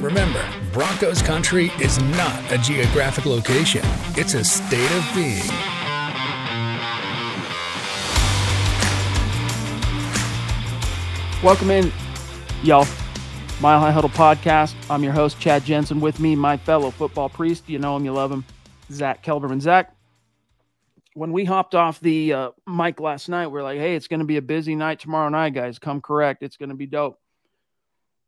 Remember, Broncos country is not a geographic location, it's a state of being. Welcome in, y'all. Mile High Huddle podcast. I'm your host, Chad Jensen. With me, my fellow football priest. You know him, you love him, Zack Kelberman. Zack, when we hopped off the uh, mic last night, we are like, hey, it's going to be a busy night tomorrow night, guys. Come correct. It's going to be dope.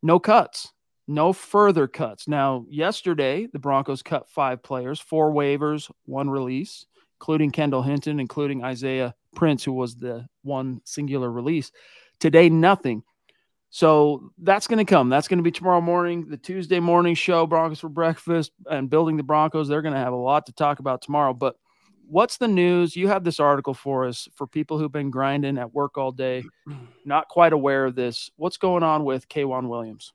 No cuts, no further cuts. Now, yesterday, the Broncos cut five players, four waivers, one release, including Kendall Hinton, including Isaiah Prince, who was the one singular release. Today, nothing. So that's going to come. That's going to be tomorrow morning, the Tuesday morning show, Broncos for Breakfast and Building the Broncos. They're going to have a lot to talk about tomorrow. But what's the news? You have this article for us for people who've been grinding at work all day, not quite aware of this. What's going on with K'Waun Williams?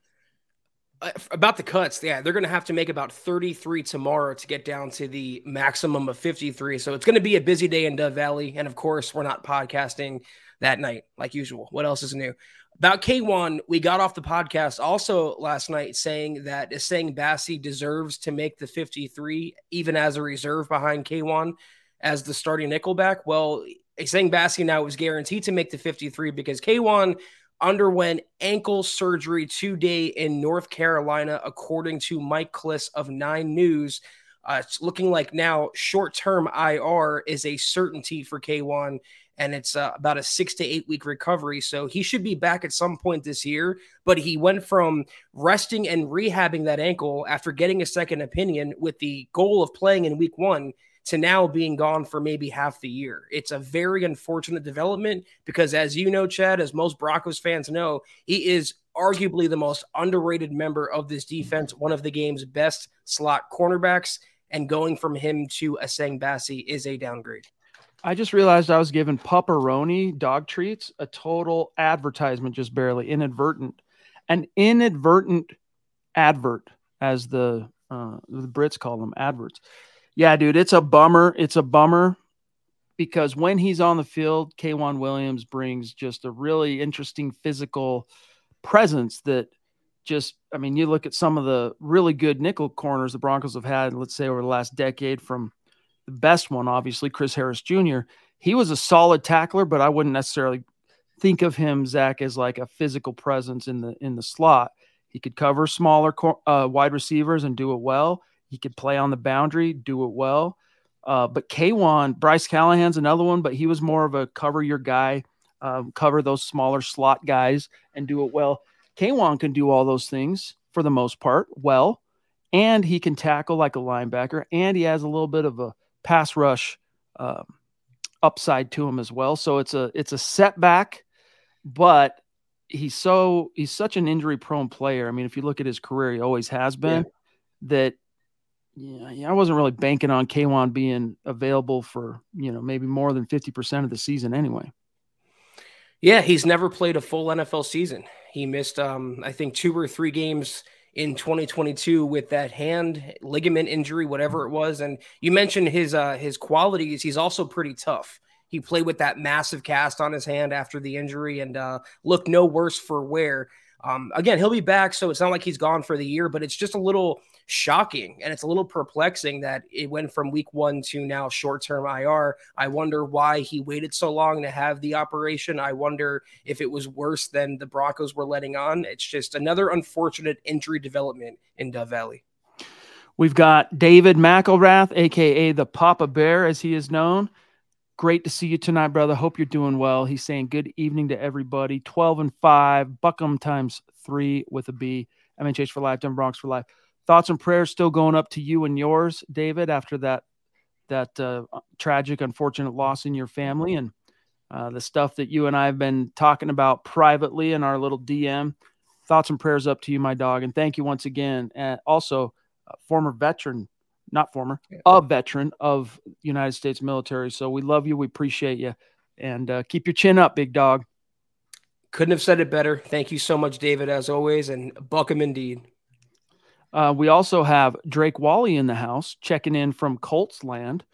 Uh, about the cuts, yeah, they're going to have to make about 33 tomorrow to get down to the maximum of 53. So it's going to be a busy day in Dove Valley. And of course, we're not podcasting that night like usual. What else is new? About K'Waun, we got off the podcast also last night saying that Essang Bassey deserves to make the 53, even as a reserve behind K'Waun as the starting nickelback. Well, Essang Bassey now is guaranteed to make the 53 because K'Waun underwent ankle surgery today in North Carolina, according to Mike Klis of Nine News. Uh, it's looking like now short term IR is a certainty for K'Waun, and it's uh, about a six to eight week recovery. So he should be back at some point this year. But he went from resting and rehabbing that ankle after getting a second opinion with the goal of playing in week one to now being gone for maybe half the year. It's a very unfortunate development because, as you know, Chad, as most Broncos fans know, he is arguably the most underrated member of this defense, one of the game's best slot cornerbacks. And going from him to Essang Bassey is a downgrade. I just realized I was giving pepperoni dog treats a total advertisement, just barely inadvertent, an inadvertent advert, as the uh, the Brits call them adverts. Yeah, dude, it's a bummer. It's a bummer because when he's on the field, K'Waun Williams brings just a really interesting physical presence that just, I mean, you look at some of the really good nickel corners the Broncos have had, let's say over the last decade, from the best one, obviously, Chris Harris Jr. He was a solid tackler, but I wouldn't necessarily think of him, Zack, as like a physical presence in the in the slot. He could cover smaller uh, wide receivers and do it well. He could play on the boundary, do it well. Uh, but K'Waun, Bryce Callahan's another one, but he was more of a cover your guy, um, cover those smaller slot guys and do it well. K'Waun can do all those things for the most part well, and he can tackle like a linebacker, and he has a little bit of a pass rush um, upside to him as well. So it's a it's a setback, but he's so he's such an injury prone player. I mean, if you look at his career, he always has been. Yeah. That yeah, I wasn't really banking on K'Waun being available for, you know, maybe more than 50% of the season anyway. Yeah, he's never played a full NFL season. He missed, um, I think, two or three games in 2022 with that hand ligament injury, whatever it was. And you mentioned his uh, his qualities. He's also pretty tough. He played with that massive cast on his hand after the injury and uh, looked no worse for wear. Um, again, he'll be back, so it's not like he's gone for the year, but it's just a little shocking and it's a little perplexing that it went from week one to now short term IR. I wonder why he waited so long to have the operation. I wonder if it was worse than the Broncos were letting on. It's just another unfortunate injury development in Dove Valley. We've got David McElrath, aka the Papa Bear, as he is known. Great to see you tonight, brother. Hope you're doing well. He's saying good evening to everybody. 12 and 5, Buck 'Em times three with a B. MHH for life, Denver Bronx for life thoughts and prayers still going up to you and yours, David, after that that uh, tragic, unfortunate loss in your family and uh, the stuff that you and I have been talking about privately in our little DM. Thoughts and prayers up to you, my dog, and thank you once again. And also, former veteran, not former, a veteran of United States military. So we love you, we appreciate you, and uh, keep your chin up, big dog. Couldn't have said it better. Thank you so much, David, as always, and buck him indeed. Uh, we also have Drake Wally in the house checking in from Colts land.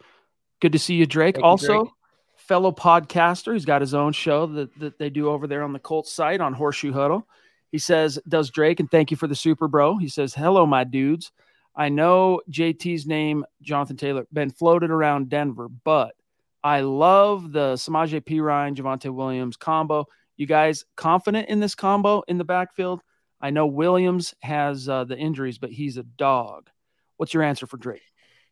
Good to see you, Drake. Thank also, you, Drake. fellow podcaster. He's got his own show that, that they do over there on the Colts site on Horseshoe Huddle. He says, Does Drake, and thank you for the super bro. He says, Hello, my dudes. I know JT's name, Jonathan Taylor, been floated around Denver, but I love the Samaje Perine, Javonte Williams combo. You guys confident in this combo in the backfield? I know Williams has uh, the injuries, but he's a dog. What's your answer for Drake?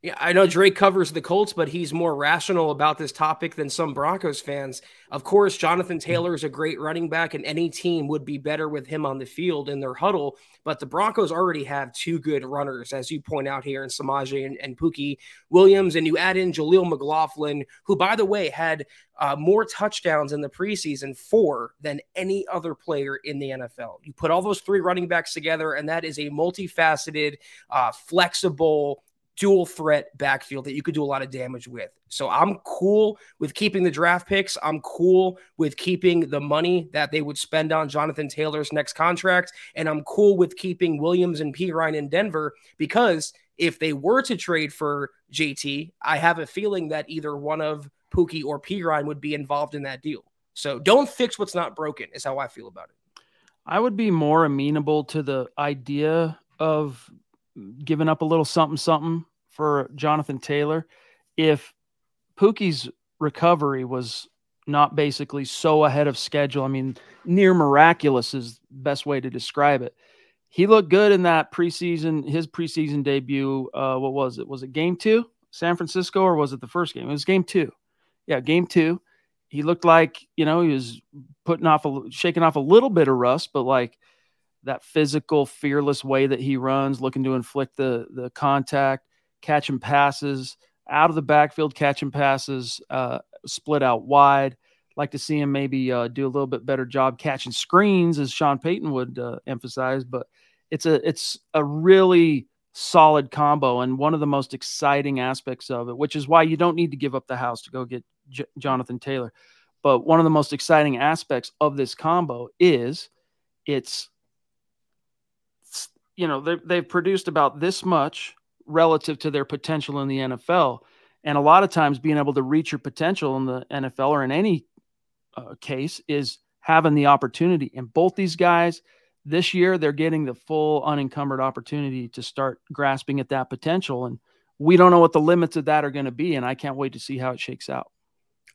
Yeah, I know Drake covers the Colts, but he's more rational about this topic than some Broncos fans. Of course, Jonathan mm-hmm. Taylor is a great running back, and any team would be better with him on the field in their huddle. But the Broncos already have two good runners, as you point out here in Samaje and, and Pookie Williams. And you add in Jaleel McLaughlin, who, by the way, had uh, more touchdowns in the preseason, four, than any other player in the NFL. You put all those three running backs together, and that is a multifaceted, uh, flexible, dual threat backfield that you could do a lot of damage with. So I'm cool with keeping the draft picks. I'm cool with keeping the money that they would spend on Jonathan Taylor's next contract. And I'm cool with keeping Williams and Perine in Denver because if they were to trade for JT, I have a feeling that either one of Pookie or Perine would be involved in that deal. So don't fix what's not broken, is how I feel about it. I would be more amenable to the idea of giving up a little something something for Jonathan Taylor if Pookie's recovery was not basically so ahead of schedule. I mean, near miraculous is best way to describe it. He looked good in that preseason, his preseason debut. Uh, what was it? Was it game two, San Francisco, or was it the first game? It was game two. Yeah, game two. He looked like, you know, he was putting off a shaking off a little bit of rust, but like that physical, fearless way that he runs, looking to inflict the the contact catching passes out of the backfield, catching passes, uh, split out wide. Like to see him maybe uh, do a little bit better job catching screens, as Sean Payton would uh, emphasize. But it's a it's a really solid combo and one of the most exciting aspects of it, which is why you don't need to give up the house to go get J- Jonathan Taylor. But one of the most exciting aspects of this combo is it's you know they've produced about this much relative to their potential in the NFL. And a lot of times, being able to reach your potential in the NFL or in any uh, case is having the opportunity. And both these guys this year, they're getting the full unencumbered opportunity to start grasping at that potential. And we don't know what the limits of that are going to be. And I can't wait to see how it shakes out.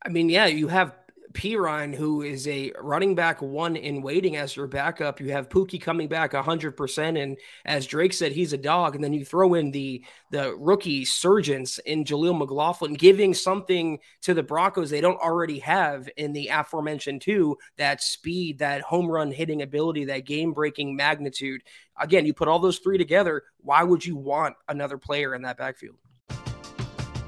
I mean, yeah, you have Perine, who is a running back one in waiting as your backup. You have Pookie coming back 100%. And as Drake said, he's a dog. And then you throw in the, the rookie surgeons in Jaleel McLaughlin, giving something to the Broncos they don't already have in the aforementioned two that speed, that home run hitting ability, that game breaking magnitude. Again, you put all those three together. Why would you want another player in that backfield?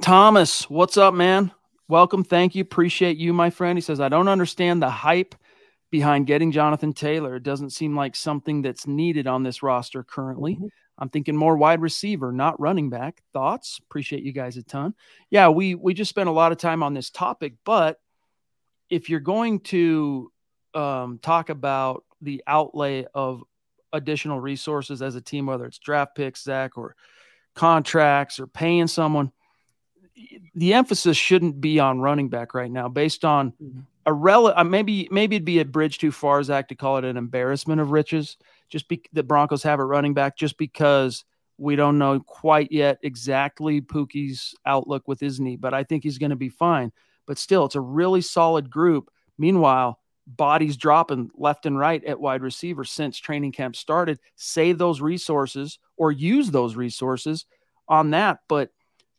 Thomas, what's up, man? Welcome. Thank you. Appreciate you, my friend. He says, I don't understand the hype behind getting Jonathan Taylor. It doesn't seem like something that's needed on this roster currently. Mm-hmm. I'm thinking more wide receiver, not running back. Thoughts? Appreciate you guys a ton. Yeah, we we just spent a lot of time on this topic, but if you're going to um, talk about the outlay of additional resources as a team, whether it's draft picks, Zack, or contracts, or paying someone, the emphasis shouldn't be on running back right now, based on mm-hmm. a rel. Uh, maybe maybe it'd be a bridge too far, Zack, to call it an embarrassment of riches. Just be the Broncos have a running back, just because we don't know quite yet exactly Pookie's outlook with his knee, but I think he's going to be fine. But still, it's a really solid group. Meanwhile, bodies dropping left and right at wide receiver since training camp started. Save those resources or use those resources on that, but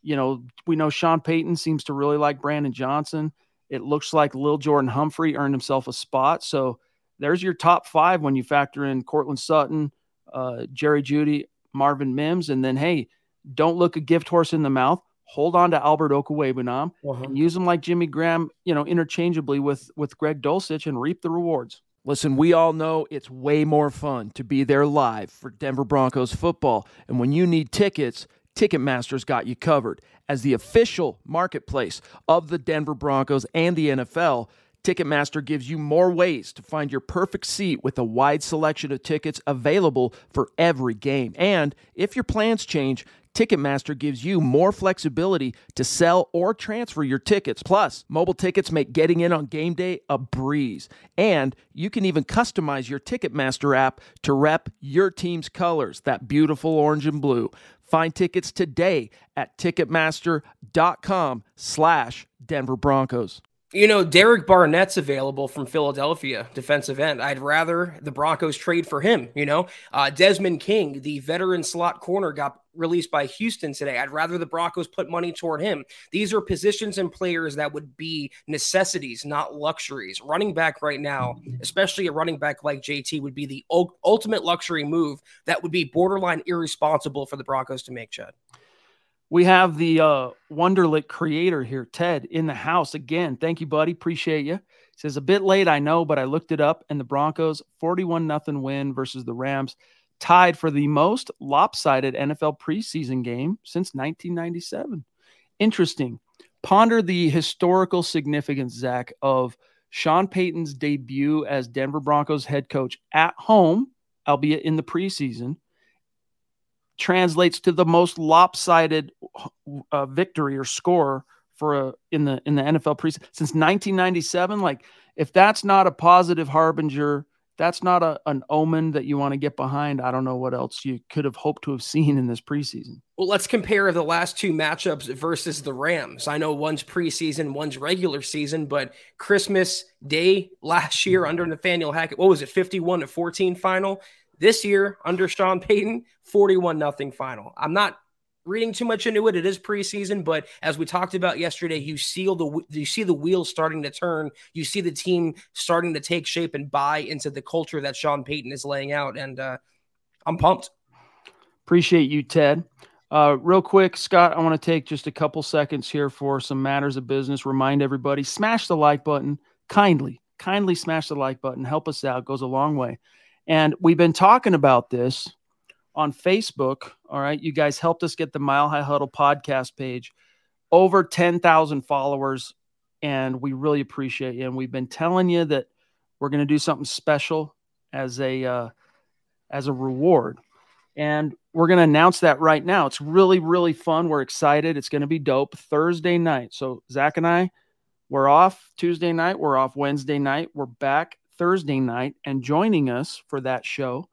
you know, we know Sean Payton seems to really like Brandon Johnson. It looks like Lil Jordan Humphrey earned himself a spot. So there's your top five when you factor in Courtland Sutton, uh, Jerry Jeudy, Marvin Mims, and then hey, don't look a gift horse in the mouth. Hold on to Albert Okwuegbunam uh-huh. and use him like Jimmy Graham, you know, interchangeably with with Greg Dulcich and reap the rewards. Listen, we all know it's way more fun to be there live for Denver Broncos football. And when you need tickets, Ticketmaster's got you covered. As the official marketplace of the Denver Broncos and the NFL, Ticketmaster gives you more ways to find your perfect seat with a wide selection of tickets available for every game. And if your plans change, Ticketmaster gives you more flexibility to sell or transfer your tickets. Plus, mobile tickets make getting in on game day a breeze. And you can even customize your Ticketmaster app to rep your team's colors, that beautiful orange and blue. Find tickets today at ticketmaster.com slash Denver Broncos. You know, Derek Barnett's available from Philadelphia, defensive end. I'd rather the Broncos trade for him. You know, uh, Desmond King, the veteran slot corner, got released by Houston today. I'd rather the Broncos put money toward him. These are positions and players that would be necessities, not luxuries. Running back right now, especially a running back like JT, would be the ultimate luxury move that would be borderline irresponsible for the Broncos to make, Chad. We have the uh, Wonderlic creator here, Ted, in the house again. Thank you, buddy. Appreciate you. He says a bit late, I know, but I looked it up, and the Broncos 41 nothing win versus the Rams, tied for the most lopsided NFL preseason game since 1997. Interesting. Ponder the historical significance, Zack, of Sean Payton's debut as Denver Broncos head coach at home, albeit in the preseason translates to the most lopsided uh, victory or score for a in the in the NFL preseason since 1997. Like if that's not a positive harbinger, that's not a, an omen that you want to get behind. I don't know what else you could have hoped to have seen in this preseason. Well, let's compare the last two matchups versus the Rams. I know one's preseason, one's regular season, but Christmas Day last year under Nathaniel Hackett, what was it, 51 to 14 final? This year, under Sean Payton, 41 nothing final. I'm not reading too much into it. It is preseason, but as we talked about yesterday, you see the you see the wheels starting to turn. You see the team starting to take shape and buy into the culture that Sean Payton is laying out, and uh, I'm pumped. Appreciate you, Ted. Uh, real quick, Scott, I want to take just a couple seconds here for some matters of business. Remind everybody, smash the like button kindly, kindly smash the like button. Help us out, goes a long way. And we've been talking about this on Facebook. All right. You guys helped us get the Mile High Huddle podcast page over 10,000 followers. And we really appreciate you. And we've been telling you that we're going to do something special as a, uh, as a reward. And we're going to announce that right now. It's really, really fun. We're excited. It's going to be dope Thursday night. So, Zack and I, we're off Tuesday night. We're off Wednesday night. We're back Thursday night. And joining us for that show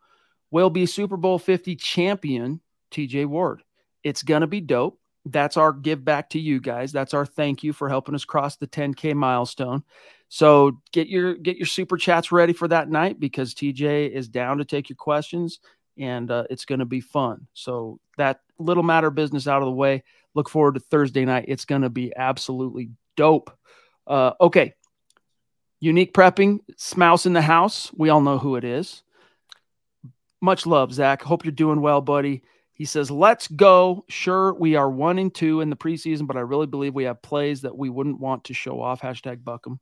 will be Super Bowl 50 champion TJ Ward. It's going to be dope. That's our give back to you guys. That's our thank you for helping us cross the 10K milestone. So get your get your super chats ready for that night because TJ is down to take your questions and uh, it's going to be fun. So that little matter business out of the way. Look forward to Thursday night. It's going to be absolutely dope. Uh, okay, unique prepping, Smouse in the house. We all know who it is. Much love, Zack. Hope you're doing well, buddy. He says, Let's go. Sure, we are one and two in the preseason, but I really believe we have plays that we wouldn't want to show off. Hashtag Buck 'Em.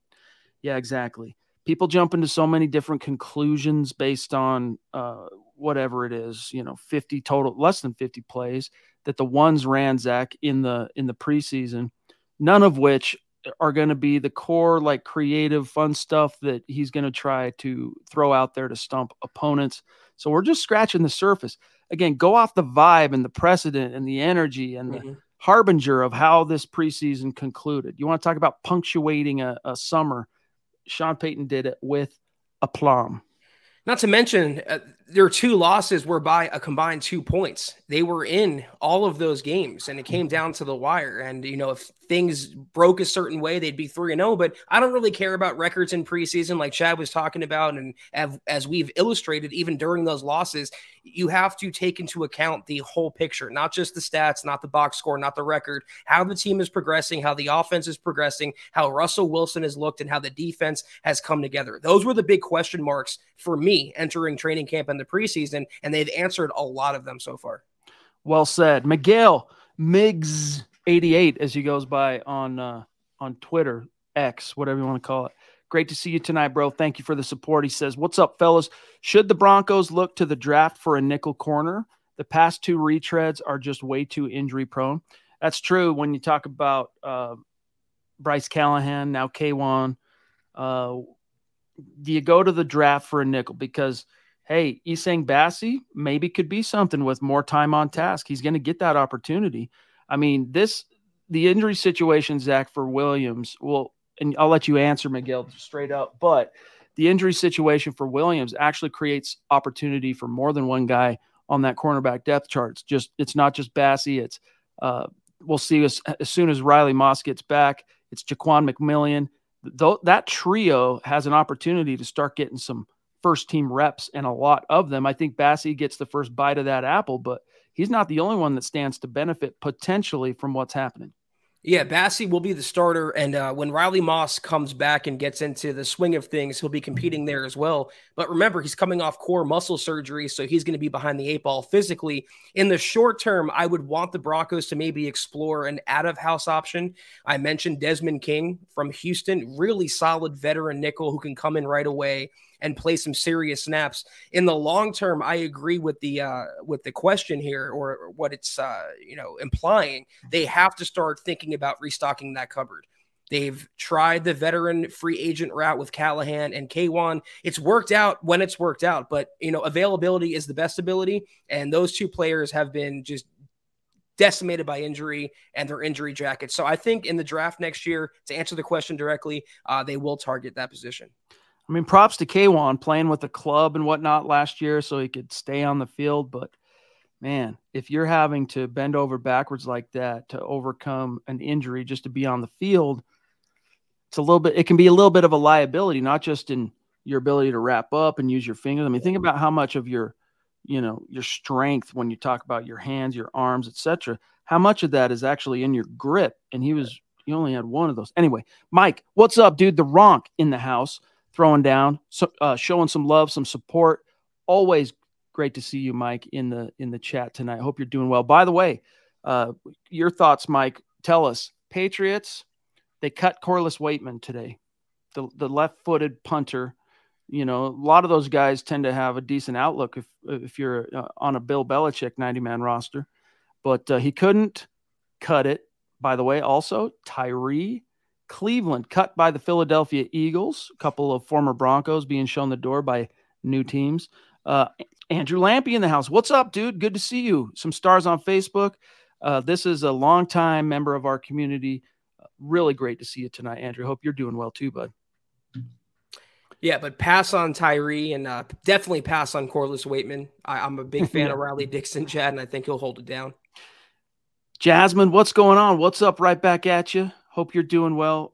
Yeah, exactly. People jump into so many different conclusions based on uh, whatever it is, you know, 50 total, less than 50 plays that the ones ran Zack in the in the preseason, none of which are going to be the core like creative fun stuff that he's going to try to throw out there to stump opponents. So we're just scratching the surface. Again, go off the vibe and the precedent and the energy and mm-hmm. the harbinger of how this preseason concluded. You want to talk about punctuating a, a summer? Sean Payton did it with aplomb. Not to mention, uh, their two losses were by a combined two points. They were in all of those games, and it came down to the wire. And you know, if things broke a certain way, they'd be three and zero. Oh, but I don't really care about records in preseason, like Chad was talking about, and as we've illustrated, even during those losses, you have to take into account the whole picture, not just the stats, not the box score, not the record, how the team is progressing, how the offense is progressing, how Russell Wilson has looked, and how the defense has come together. Those were the big question marks for me entering training camp in the preseason, and they've answered a lot of them so far. Well said, Miguel Migs eighty eight, as he goes by on uh, on Twitter, X, whatever you want to call it. Great to see you tonight, bro. Thank you for the support. He says, What's up, fellas? Should the Broncos look to the draft for a nickel corner? The past two retreads are just way too injury prone. That's true when you talk about uh, Bryce Callahan, now K'Waun. Uh, do you go to the draft for a nickel? Because, hey, Essang Bassey maybe could be something with more time on task. He's going to get that opportunity. I mean, this, the injury situation, Zack, for Williams, well, and I'll let you answer Miguel straight up, but the injury situation for Williams actually creates opportunity for more than one guy on that cornerback depth chart. It's just it's not just Bassey. It's uh, we'll see as, as soon as Riley Moss gets back. It's Jaquan McMillian. Th- that trio has an opportunity to start getting some first team reps and a lot of them. I think Bassey gets the first bite of that apple, but he's not the only one that stands to benefit potentially from what's happening. Yeah, Bassey will be the starter. And uh, when Riley Moss comes back and gets into the swing of things, he'll be competing there as well. But remember, he's coming off core muscle surgery, so he's going to be behind the eight ball physically. In the short term, I would want the Broncos to maybe explore an out of house option. I mentioned Desmond King from Houston, really solid veteran nickel who can come in right away and play some serious snaps. In the long term, I agree with the uh, with the question here or what it's uh, you know implying. They have to start thinking about restocking that cupboard. They've tried the veteran free agent route with Callahan and K'Waun. It's worked out when it's worked out, but you know availability is the best ability, and those two players have been just decimated by injury and their injury jackets. So I think in the draft next year, to answer the question directly, uh, they will target that position. I mean, props to K'Waun playing with the club and whatnot last year so he could stay on the field. But man, if you're having to bend over backwards like that to overcome an injury just to be on the field, it's a little bit, it can be a little bit of a liability, not just in your ability to wrap up and use your fingers. I mean, think about how much of your, you know, your strength when you talk about your hands, your arms, etc. How much of that is actually in your grip? And he was, he only had one of those. Anyway, Mike, what's up, dude? The Ronk in the house throwing down, so, uh, showing some love, some support. Always great to see you, Mike, in the in the chat tonight. Hope you're doing well. By the way, uh, your thoughts, Mike. Tell us, Patriots. They cut Corliss Waitman today, the the left-footed punter you know, a lot of those guys tend to have a decent outlook if if you're uh, on a Bill Belichick 90 man roster, but uh, he couldn't cut it. By the way, also Tyree Cleveland cut by the Philadelphia Eagles, a couple of former Broncos being shown the door by new teams. Uh, Andrew Lampy in the house. What's up, dude? Good to see you. Some stars on Facebook. Uh, this is a longtime member of our community. really great to see you tonight, Andrew. Hope you're doing well too, bud. Yeah, but pass on Tyree and uh, definitely pass on Corliss Waitman. I, am a big fan of Riley Dixon, Chad, and I think he'll hold it down. Jasmine, what's going on? What's up? Right back at you. Hope you're doing well.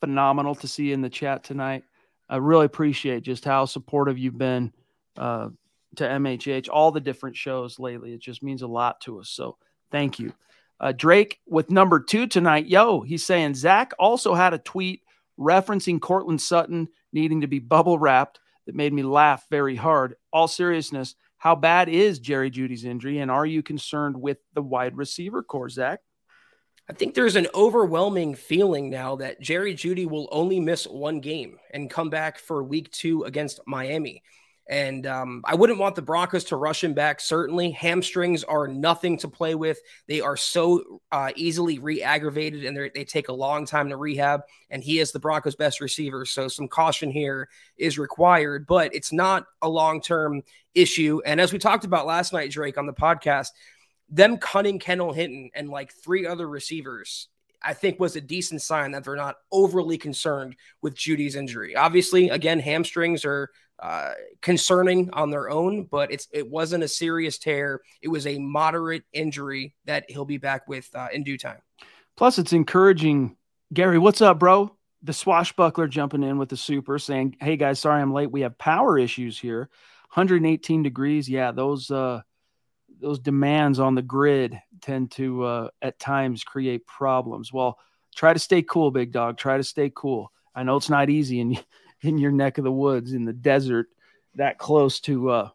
Phenomenal to see you in the chat tonight. I really appreciate just how supportive you've been uh, to MHH, all the different shows lately. It just means a lot to us. So thank you. Uh, Drake with number two tonight. Yo, he's saying Zack also had a tweet referencing Courtland Sutton needing to be bubble wrapped that made me laugh very hard. All seriousness, how bad is Jerry Jeudy's injury, and are you concerned with the wide receiver corps, Zack? I think there's an overwhelming feeling now that Jerry Jeudy will only miss one game and come back for week two against Miami. And um, I wouldn't want the Broncos to rush him back. Certainly, hamstrings are nothing to play with. They are so uh, easily re-aggravated, and they take a long time to rehab. And he is the Broncos' best receiver, so some caution here is required. But it's not a long-term issue. And as we talked about last night, Drake, on the podcast, them cutting Kendall Hinton and like three other receivers I think was a decent sign that they're not overly concerned with Jeudy's injury. Obviously, again, hamstrings are uh, concerning on their own, but it's it wasn't a serious tear. It was a moderate injury that he'll be back with uh, in due time. Plus, it's encouraging. Gary, what's up, bro? The swashbuckler jumping in with the super saying, "Hey guys, sorry I'm late. We have power issues here. 118 degrees. Yeah, those uh, those demands on the grid tend to uh, at times create problems. Well, try to stay cool, big dog. Try to stay cool. I know it's not easy in in your neck of the woods in the desert, that close to uh,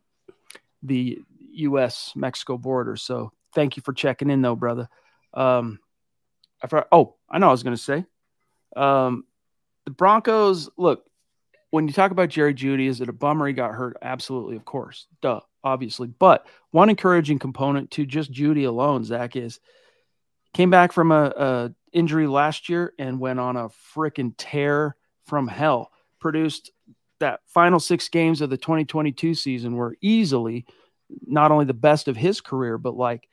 the U.S. Mexico border. So thank you for checking in, though, brother. Um, I forgot, oh, I know I was going to say. Um, the Broncos, look, when you talk about Jerry Jeudy, is it a bummer he got hurt? Absolutely, of course. Duh, obviously. But one encouraging component to just Jeudy alone, Zack, is came back from a, a injury last year and went on a freaking tear from hell. Produced that final six games of the 2022 season were easily not only the best of his career, but like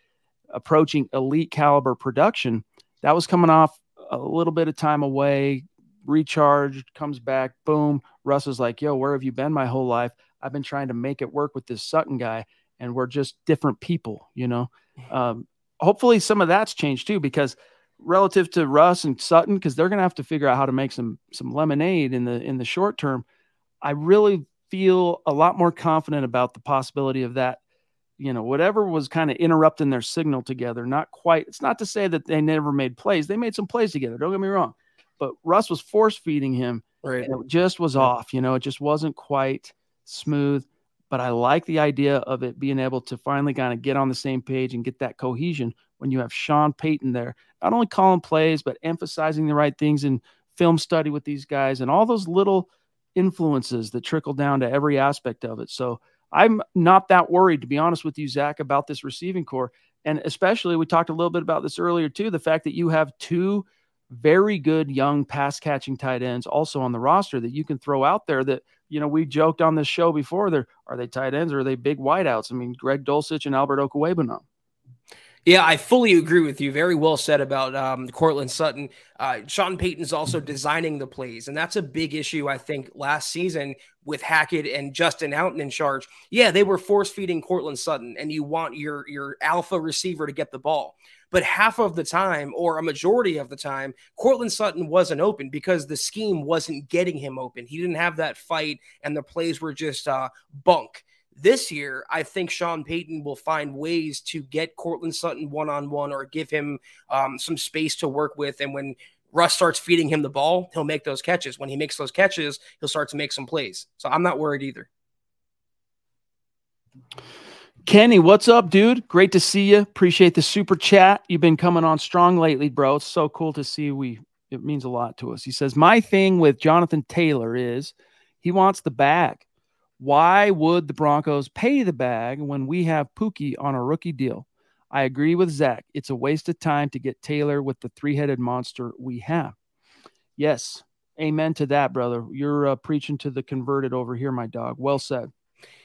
approaching elite caliber production. That was coming off a little bit of time away, recharged, comes back, boom. Russ is like, yo, where have you been my whole life? I've been trying to make it work with this Sutton guy, and we're just different people, you know. Um, hopefully, some of that's changed too, because relative to Russ and Sutton, because they're going to have to figure out how to make some some lemonade in the in the short term. I really feel a lot more confident about the possibility of that. You know, whatever was kind of interrupting their signal together, not quite. It's not to say that they never made plays. They made some plays together. Don't get me wrong, but Russ was force feeding him, right. and it just was off. You know, it just wasn't quite smooth. But I like the idea of it being able to finally kind of get on the same page and get that cohesion when you have Sean Payton there, not only calling plays, but emphasizing the right things in film study with these guys and all those little influences that trickle down to every aspect of it. So I'm not that worried, to be honest with you, Zack, about this receiving corps. And especially, we talked a little bit about this earlier, too the fact that you have two very good young pass catching tight ends also on the roster that you can throw out there that you know we joked on this show before they're are they tight ends or are they big wideouts i mean greg dulcich and albert okwuegbunam yeah, I fully agree with you. Very well said about um, Courtland Sutton. Uh, Sean Payton's also designing the plays, and that's a big issue. I think last season with Hackett and Justin Outten in charge, yeah, they were force feeding Courtland Sutton, and you want your your alpha receiver to get the ball. But half of the time, or a majority of the time, Courtland Sutton wasn't open because the scheme wasn't getting him open. He didn't have that fight, and the plays were just uh, bunk. This year, I think Sean Payton will find ways to get Courtland Sutton one on one or give him um, some space to work with. And when Russ starts feeding him the ball, he'll make those catches. When he makes those catches, he'll start to make some plays. So I'm not worried either. Kenny, what's up, dude? Great to see you. Appreciate the super chat. You've been coming on strong lately, bro. It's so cool to see. We it means a lot to us. He says, My thing with Jonathan Taylor is He wants the bag. Why would the Broncos pay the bag when we have Pookie on a rookie deal? I agree with Zack. It's a waste of time to get Taylor with the three headed monster we have. Yes, amen to that, brother. You're uh, preaching to the converted over here, my dog. Well said.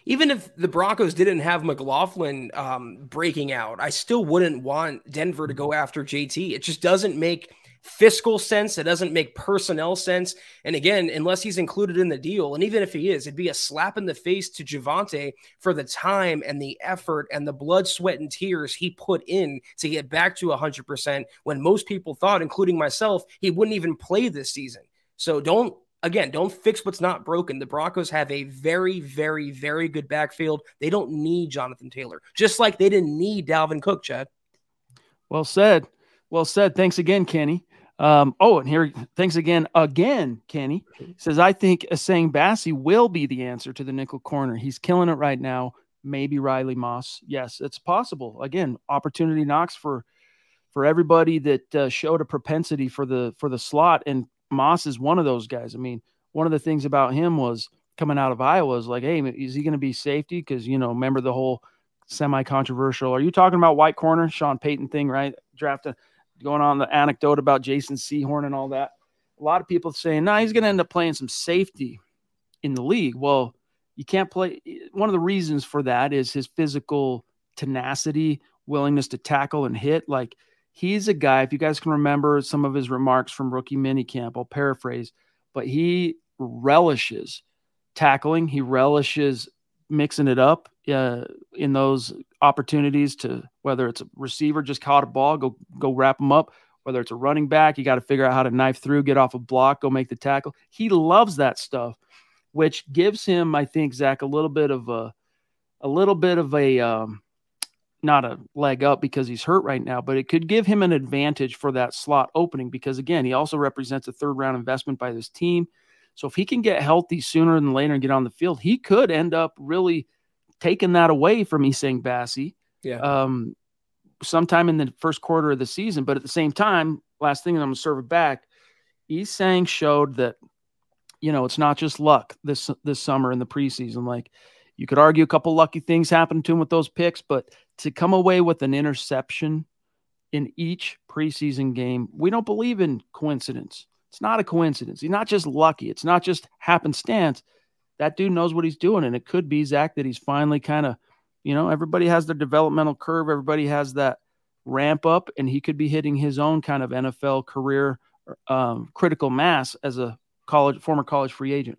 Even if the Broncos didn't have McLaughlin um, breaking out, I still wouldn't want Denver to go after JT. It just doesn't make fiscal sense. It doesn't make personnel sense. And again, unless he's included in the deal, and even if he is, it'd be a slap in the face to Javonte for the time and the effort and the blood, sweat, and tears he put in to get back to 100% when most people thought, including myself, he wouldn't even play this season. So don't again, don't fix what's not broken. The Broncos have a very, very, very good backfield. They don't need Jonathan Taylor, just like they didn't need Dalvin Cook, Chad. Well said. Well said. Thanks again, Kenny. Um, oh, and here, thanks again, again, Kenny says, I think Essang Bassey will be the answer to the nickel corner. He's killing it right now. Maybe Riley Moss. Yes, it's possible. Again, opportunity knocks for for everybody that uh, showed a propensity for the for the slot, and Moss is one of those guys. I mean, one of the things about him was coming out of Iowa is like, hey, is he going to be safety? Because you know, remember the whole semi-controversial. Are you talking about white corner, Sean Payton thing, right? Drafted uh, going on the anecdote about Jason Sehorn and all that. A lot of people saying, nah, he's going to end up playing some safety in the league. Well, you can't play. One of the reasons for that is his physical tenacity, willingness to tackle and hit. Like he's a guy, if you guys can remember some of his remarks from rookie minicamp, I'll paraphrase, but he relishes tackling. He relishes mixing it up uh, in those opportunities to whether it's a receiver just caught a ball, go go wrap him up. Whether it's a running back, you got to figure out how to knife through, get off a block, go make the tackle. He loves that stuff, which gives him, I think, Zack, a little bit of a a little bit of a um, not a leg up because he's hurt right now, but it could give him an advantage for that slot opening because again, he also represents a third round investment by this team. So if he can get healthy sooner than later and get on the field, he could end up really taking that away from Essang Bassey. Yeah. Um, sometime in the first quarter of the season. But at the same time, last thing I'm going to serve it back, Essang showed that, you know, it's not just luck this this summer in the preseason. Like you could argue a couple lucky things happened to him with those picks, but to come away with an interception in each preseason game, we don't believe in coincidence. It's not a coincidence. He's not just lucky. It's not just happenstance. That dude knows what he's doing. And it could be, Zack, that he's finally kind of, you know, everybody has their developmental curve. Everybody has that ramp up, and he could be hitting his own kind of NFL career um, critical mass as a college former college free agent.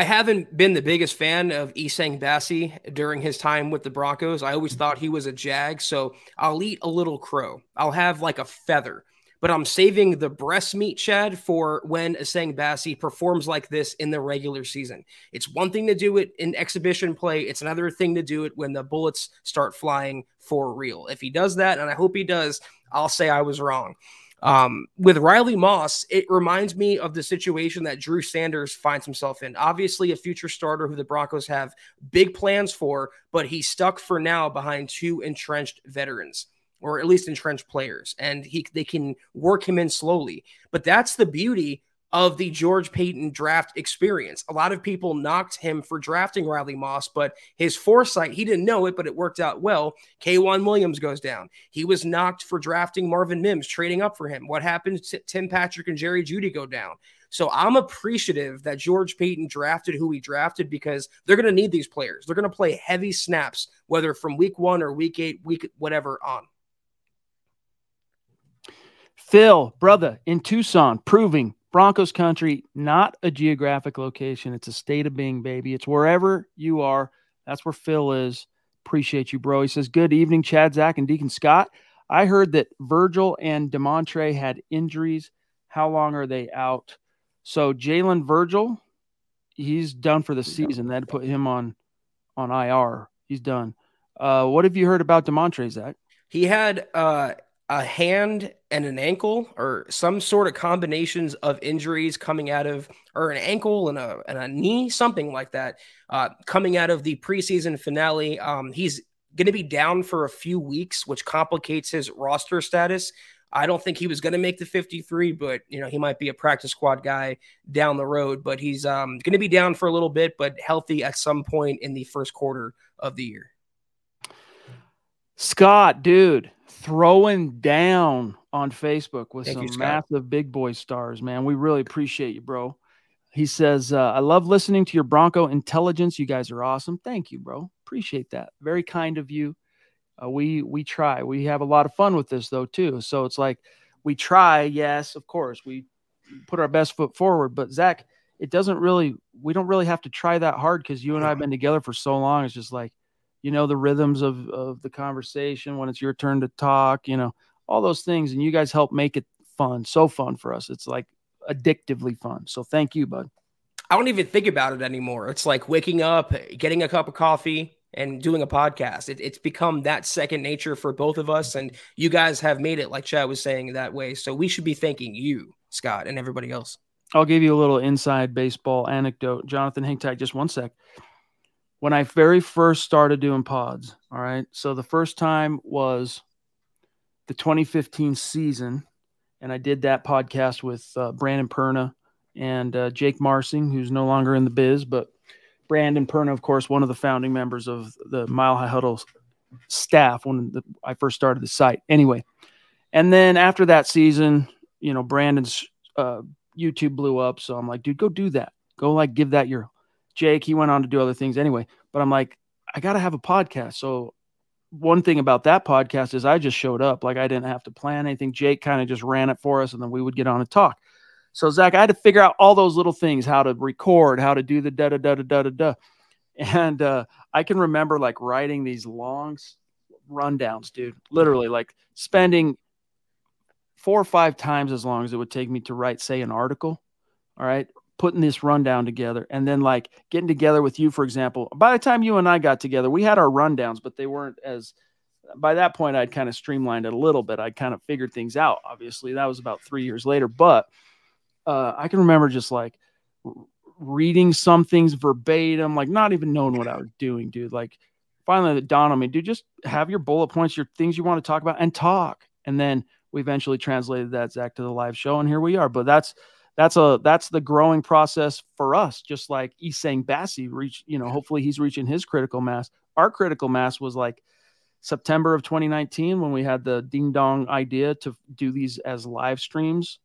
I haven't been the biggest fan of Essang Bassey during his time with the Broncos. I always thought he was a jag, so I'll eat a little crow. I'll have like a feather but I'm saving the breast meat, Chad, for when Essang Bassey performs like this in the regular season. It's one thing to do it in exhibition play, it's another thing to do it when the bullets start flying for real. If he does that, and I hope he does, I'll say I was wrong. Um, with Riley Moss, it reminds me of the situation that Drew Sanders finds himself in. Obviously, a future starter who the Broncos have big plans for, but he's stuck for now behind two entrenched veterans or at least entrenched players, and he they can work him in slowly. But that's the beauty of the George Paton draft experience. A lot of people knocked him for drafting Riley Moss, but his foresight, he didn't know it, but it worked out well. K'Waun Williams goes down. He was knocked for drafting Marvin Mims, trading up for him. What happened to Tim Patrick and Jerry Jeudy go down? So I'm appreciative that George Paton drafted who he drafted because they're going to need these players. They're going to play heavy snaps, whether from week one or week eight, week whatever on. Phil, brother, in Tucson, proving Broncos country, not a geographic location. It's a state of being, baby. It's wherever you are. That's where Phil is. Appreciate you, bro. He says, Good evening, Chad, Zack, and Deacon Scott. I heard that Virgil and Demontre had injuries. How long are they out? So Jalen Virgil, he's done for the season. That put him on on IR. He's done. Uh, what have you heard about Demontre, Zack? He had uh, a hand and an ankle or some sort of combinations of injuries coming out of or an ankle and a, and a knee something like that uh, coming out of the preseason finale um, he's going to be down for a few weeks which complicates his roster status I don't think he was going to make the 53, but you know he might be a practice squad guy down the road. But he's um, going to be down for a little bit, but healthy at some point in the first quarter of the year. Scott, dude, throwing down on Facebook with Thank some you, massive big boy stars, man. We really appreciate you, bro. He says, uh, I love listening to your Bronco intelligence. You guys are awesome. Thank you, bro. Appreciate that. Very kind of you. Uh, we we try. We have a lot of fun with this though too. So it's like we try. Yes, of course, we put our best foot forward. But Zack, it doesn't really. We don't really have to try that hard because you and I have been together for so long. It's just like, you know, the rhythms of of the conversation when it's your turn to talk. You know, all those things, and you guys help make it fun. So fun for us. It's like addictively fun. So thank you, bud. I don't even think about it anymore. It's like waking up, getting a cup of coffee, and doing a podcast. It, it's become that second nature for both of us. And you guys have made it, like Chad was saying, that way. So we should be thanking you, Scott, and everybody else. I'll give you a little inside baseball anecdote. Jonathan Hingtag, just one sec. When I very first started doing pods, all right. So the first time was the 2015 season, and I did that podcast with uh, Brandon Perna and uh, Jake Marsing, who's no longer in the biz, but Brandon Perna, of course, one of the founding members of the Mile High Huddle staff when the, I first started the site. Anyway, and then after that season, you know, Brandon's uh, YouTube blew up, so I'm like, dude, go do that. Go like give that your Jake. He went on to do other things anyway, but I'm like, I got to have a podcast. So one thing about that podcast is I just showed up. Like I didn't have to plan anything. Jake kind of just ran it for us, and then we would get on and talk. So Zack, I had to figure out all those little things, how to record, how to do the da da da da da da da. And uh, I can remember like writing these long rundowns, dude. Literally, like spending four or five times as long as it would take me to write, say, an article. All right, putting this rundown together, and then like getting together with you, for example. By the time you and I got together, we had our rundowns, but they weren't as. By that point, I'd kind of streamlined it a little bit. I'd kind of figured things out. Obviously, that was about three years later, but uh, I can remember just like reading some things verbatim, like not even knowing what I was doing, dude. Like finally it dawned on me, dude, just have your bullet points, your things you want to talk about and talk. And then we eventually translated that Zack to the live show and here we are. But that's that's a that's the growing process for us, just like Essang Bassey reach, you know, hopefully he's reaching his critical mass. Our critical mass was like September of 2019 when we had the ding dong idea to do these as live streams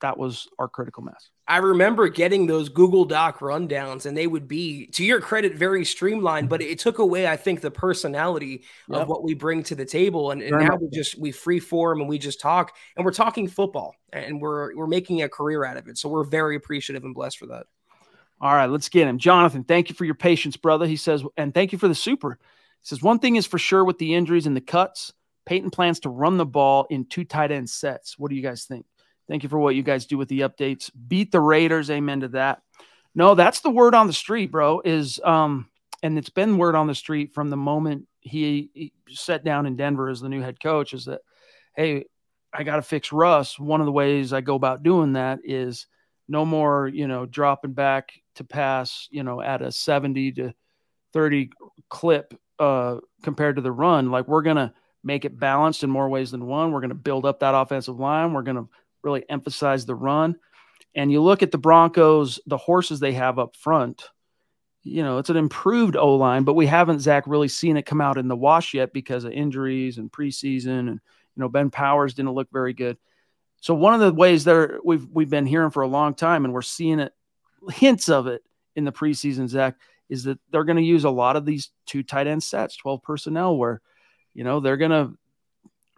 that was our critical mass. I remember getting those Google Doc rundowns, and they would be, to your credit, very streamlined. But it took away, I think, the personality yep. of what we bring to the table. And, and now we just we free form and we just talk, and we're talking football, and we're we're making a career out of it. So we're very appreciative and blessed for that. All right, let's get him, Jonathan. Thank you for your patience, brother. He says, and thank you for the super. He says one thing is for sure with the injuries and the cuts, Payton plans to run the ball in two tight end sets. What do you guys think? Thank you for what you guys do with the updates. Beat the Raiders. Amen to that. No, that's the word on the street, bro. Is um, and it's been word on the street from the moment he, he sat down in Denver as the new head coach. Is that hey, I got to fix Russ. One of the ways I go about doing that is no more, you know, dropping back to pass, you know, at a 70 to 30 clip uh, compared to the run. Like we're going to make it balanced in more ways than one. We're going to build up that offensive line. We're going to really emphasize the run. And you look at the Broncos, the horses they have up front, you know, it's an improved O line, but we haven't, Zack, really seen it come out in the wash yet because of injuries and preseason. And, you know, Ben Powers didn't look very good. So one of the ways that we've we've been hearing for a long time, and we're seeing it hints of it in the preseason, Zack, is that they're going to use a lot of these two tight end sets, 12 personnel, where, you know, they're going to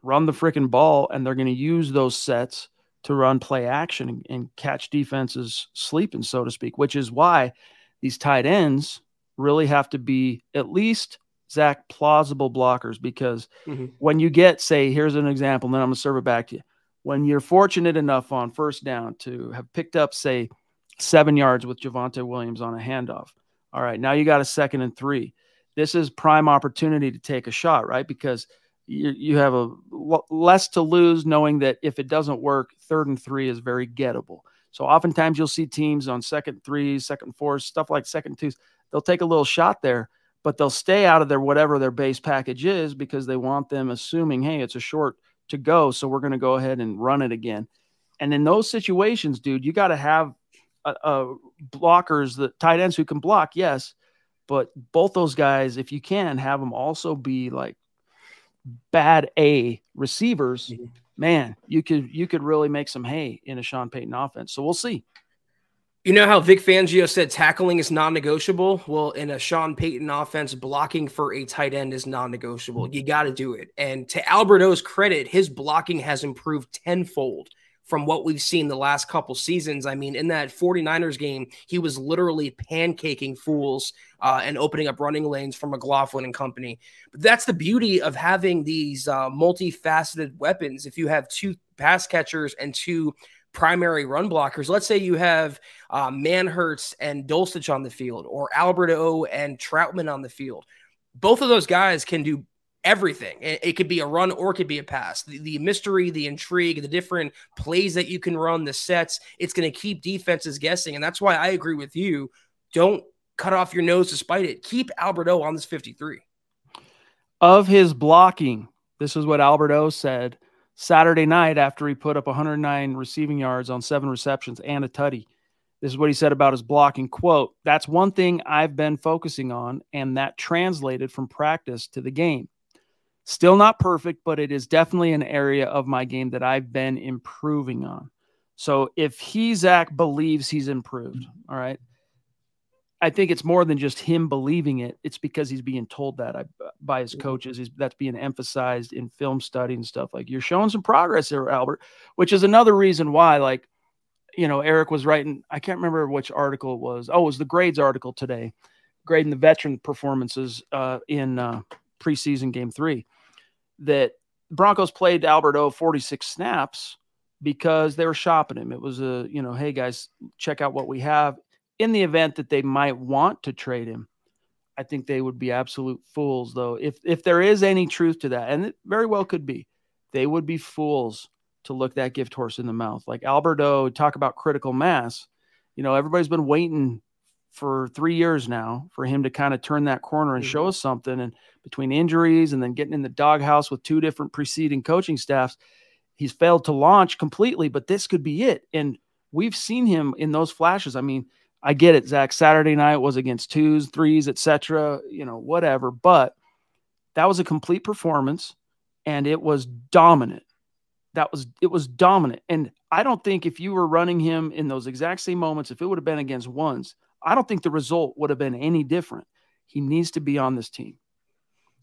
run the freaking ball and they're going to use those sets to run play action and, and catch defenses sleeping, so to speak, which is why these tight ends really have to be at least Zack plausible blockers because mm-hmm. when you get, say, here's an example, and then I'm gonna serve it back to you. When you're fortunate enough on first down to have picked up, say, seven yards with Javonte Williams on a handoff. All right, now you got a second and three. This is prime opportunity to take a shot, right? Because you, you have a less to lose knowing that if it doesn't work, third and three is very gettable. So oftentimes you'll see teams on second threes, second fours, stuff like second twos. They'll take a little shot there, but they'll stay out of their whatever their base package is because they want them assuming, hey, it's a short to go. So we're going to go ahead and run it again. And in those situations, dude, you got to have uh, uh, blockers, the tight ends who can block, yes, but both those guys, if you can, have them also be like bad A receivers. Mm-hmm. Man, you could you could really make some hay in a Sean Payton offense. So we'll see. You know how Vic Fangio said tackling is non-negotiable? Well, in a Sean Payton offense, blocking for a tight end is non-negotiable. You got to do it. And to Albert O's credit, his blocking has improved tenfold from what we've seen the last couple seasons. I mean, in that 49ers game, he was literally pancaking fools uh, and opening up running lanes for McLaughlin and company. But that's the beauty of having these uh, multifaceted weapons. If you have two pass catchers and two primary run blockers, let's say you have uh, Manhertz and Dulcich on the field, or Albert O and Trautman on the field. Both of those guys can do everything. It, could be a run or it could be a pass. The, the, mystery, the intrigue, the different plays that you can run, the sets, it's going to keep defenses guessing. And that's why I agree with you. Don't cut off your nose to spite it. Keep Alberto on this 53. Of his blocking, this is what Alberto said Saturday night after he put up 109 receiving yards on seven receptions and a tutty. This is what he said about his blocking quote, that's one thing I've been focusing on, and that translated from practice to the game. Still not perfect, but it is definitely an area of my game that I've been improving on. So if he, Zack, believes he's improved, all right, I think it's more than just him believing it. It's because he's being told that by his coaches. He's, that's being emphasized in film study and stuff. Like you're showing some progress there, Albert, which is another reason why, like, you know, Eric was writing. I can't remember which article it was. Oh, it was the grades article today, grading the veteran performances uh, in uh, preseason game three that Broncos played Alberto 46 snaps because they were shopping him. It was a, you know, hey guys, check out what we have. In the event that they might want to trade him, I think they would be absolute fools, though. If if there is any truth to that, and it very well could be, they would be fools to look that gift horse in the mouth. Like Alberto, talk about critical mass. You know, everybody's been waiting for three years now for him to kind of turn that corner and show mm-hmm. us something. And between injuries and then getting in the doghouse with two different preceding coaching staffs, he's failed to launch completely. But this could be it. And we've seen him in those flashes. I mean, I get it, Zack. Saturday night was against twos, threes, etc. You know, whatever. But that was a complete performance, and it was dominant. That was it was dominant. And I don't think if you were running him in those exact same moments, if it would have been against ones, I don't think the result would have been any different. He needs to be on this team.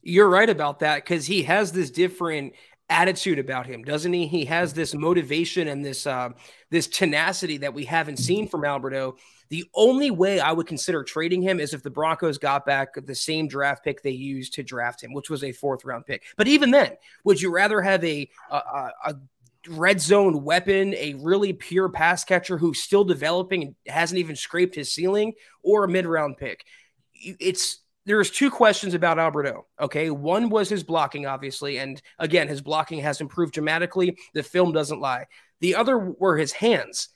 You're right about that because he has this different attitude about him, doesn't he? He has this motivation and this uh, this tenacity that we haven't seen from Alberto. The only way I would consider trading him is if the Broncos got back the same draft pick they used to draft him, which was a fourth round pick. But even then, would you rather have a a, a red zone weapon, a really pure pass catcher who's still developing and hasn't even scraped his ceiling, or a mid round pick. It's there's two questions about Alberto. Okay. One was his blocking, obviously. And again, his blocking has improved dramatically. The film doesn't lie. The other were his hands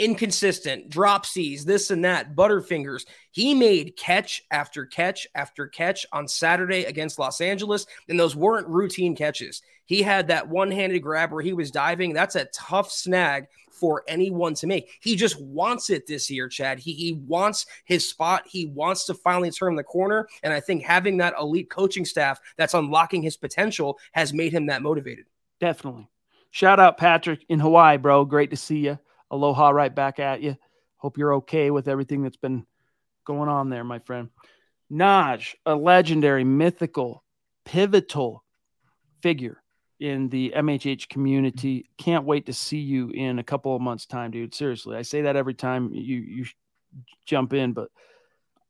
inconsistent, dropsies, this and that, butterfingers. He made catch after catch after catch on Saturday against Los Angeles, and those weren't routine catches. He had that one handed grab where he was diving. That's a tough snag for anyone to make. He just wants it this year, Chad. He, he wants his spot. He wants to finally turn the corner. And I think having that elite coaching staff that's unlocking his potential has made him that motivated. Definitely. Shout out Patrick in Hawaii, bro. Great to see you. Aloha right back at you. Hope you're okay with everything that's been going on there, my friend. Naj, a legendary, mythical, pivotal figure in the MHH community. Can't wait to see you in a couple of months' time, dude. Seriously, I say that every time you you jump in, but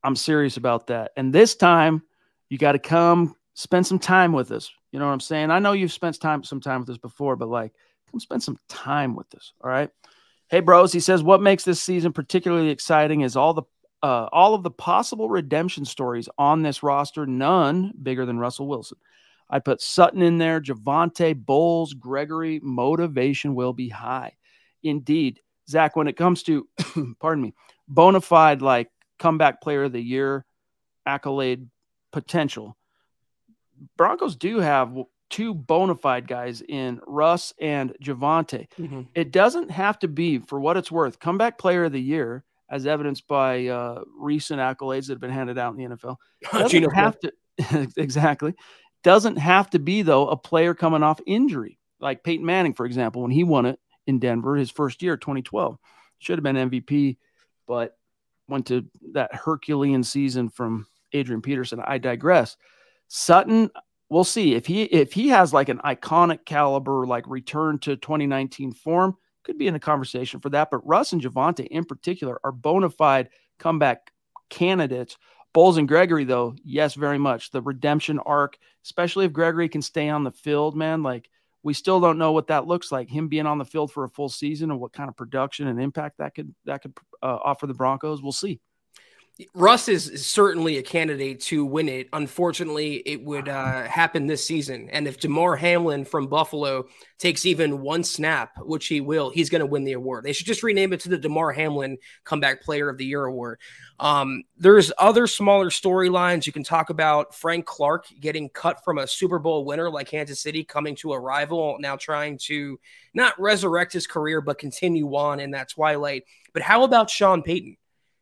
I'm serious about that. And this time, you got to come spend some time with us. You know what I'm saying? I know you've spent time some time with us before, but like, come spend some time with us. All right. Hey, bros. He says what makes this season particularly exciting is all the uh, all of the possible redemption stories on this roster. None bigger than Russell Wilson. I put Sutton in there, Javonte, Bolles, Gregory. Motivation will be high. Indeed, Zack. When it comes to, pardon me, bona fide like comeback player of the year accolade potential, Broncos do have two bona fide guys in Russ and Javonte. Mm-hmm. It doesn't have to be, for what it's worth, comeback player of the year, as evidenced by uh, recent accolades that have been handed out in the NFL. Doesn't have to exactly. Doesn't have to be though a player coming off injury, like Peyton Manning, for example, when he won it in Denver his first year, 2012, should have been MVP, but went to that Herculean season from Adrian Peterson. I digress. Sutton, we'll see. If he if he has like an iconic caliber like return to 2019 form could be in a conversation for that. But russ and javonte in particular are bona fide comeback candidates. Bolles and gregory though yes very much. The redemption arc especially if gregory can stay on the field man like we still don't know what that looks like. Him being on the field for a full season and what kind of production and impact that could that could uh, offer the broncos we'll see Russ is certainly a candidate to win it. Unfortunately, it would uh, happen this season. And if Damar Hamlin from Buffalo takes even one snap, which he will, he's going to win the award. They should just rename it to the Damar Hamlin Comeback Player of the Year award. Um, there's other smaller storylines you can talk about. Frank Clark getting cut from a Super Bowl winner like Kansas City, coming to a rival, now trying to not resurrect his career, but continue on in that twilight. But how about Sean Payton?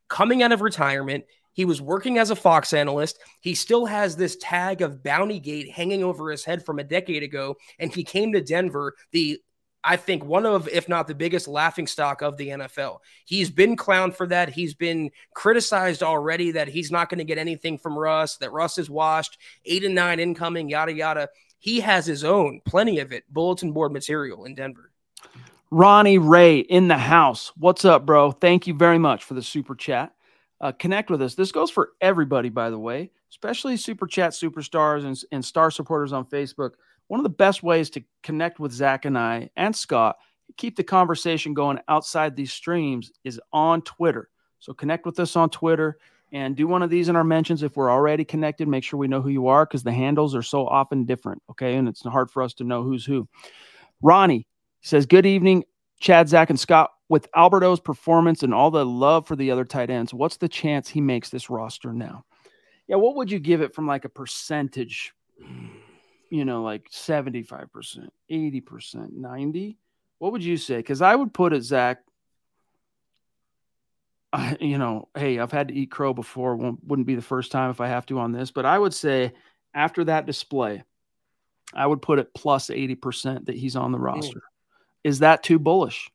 Coming out of retirement. He was working as a Fox analyst. He still has this tag of Bounty Gate hanging over his head from a decade ago. And he came to Denver, the I think one of, if not the biggest laughing stock of the NFL. He's been clowned for that. He's been criticized already that he's not going to get anything from Russ, that Russ is washed, eight and nine incoming, yada, yada. He has his own, plenty of it, bulletin board material in Denver. Ronnie Ray in the house. What's up, bro? Thank you very much for the super chat. Uh, connect with us. This goes for everybody, by the way, especially super chat superstars and, and star supporters on Facebook. One of the best ways to connect with Zack and I and Scott, keep the conversation going outside these streams, is on Twitter. So connect with us on Twitter and do one of these in our mentions if we're already connected. Make sure we know who you are because the handles are so often different. Okay. And it's hard for us to know who's who. Ronnie, he says, Good evening, Chad, Zack, and Scott. With Alberto's performance and all the love for the other tight ends, what's the chance he makes this roster now? Yeah, what would you give it from like a percentage? You know, like 75%, 80%, 90? What would you say? Because I would put it, Zack. I, you know, hey, I've had to eat crow before. Won't, wouldn't be the first time if I have to on this, but I would say after that display, I would put it plus 80% that he's on the roster. Is that too bullish?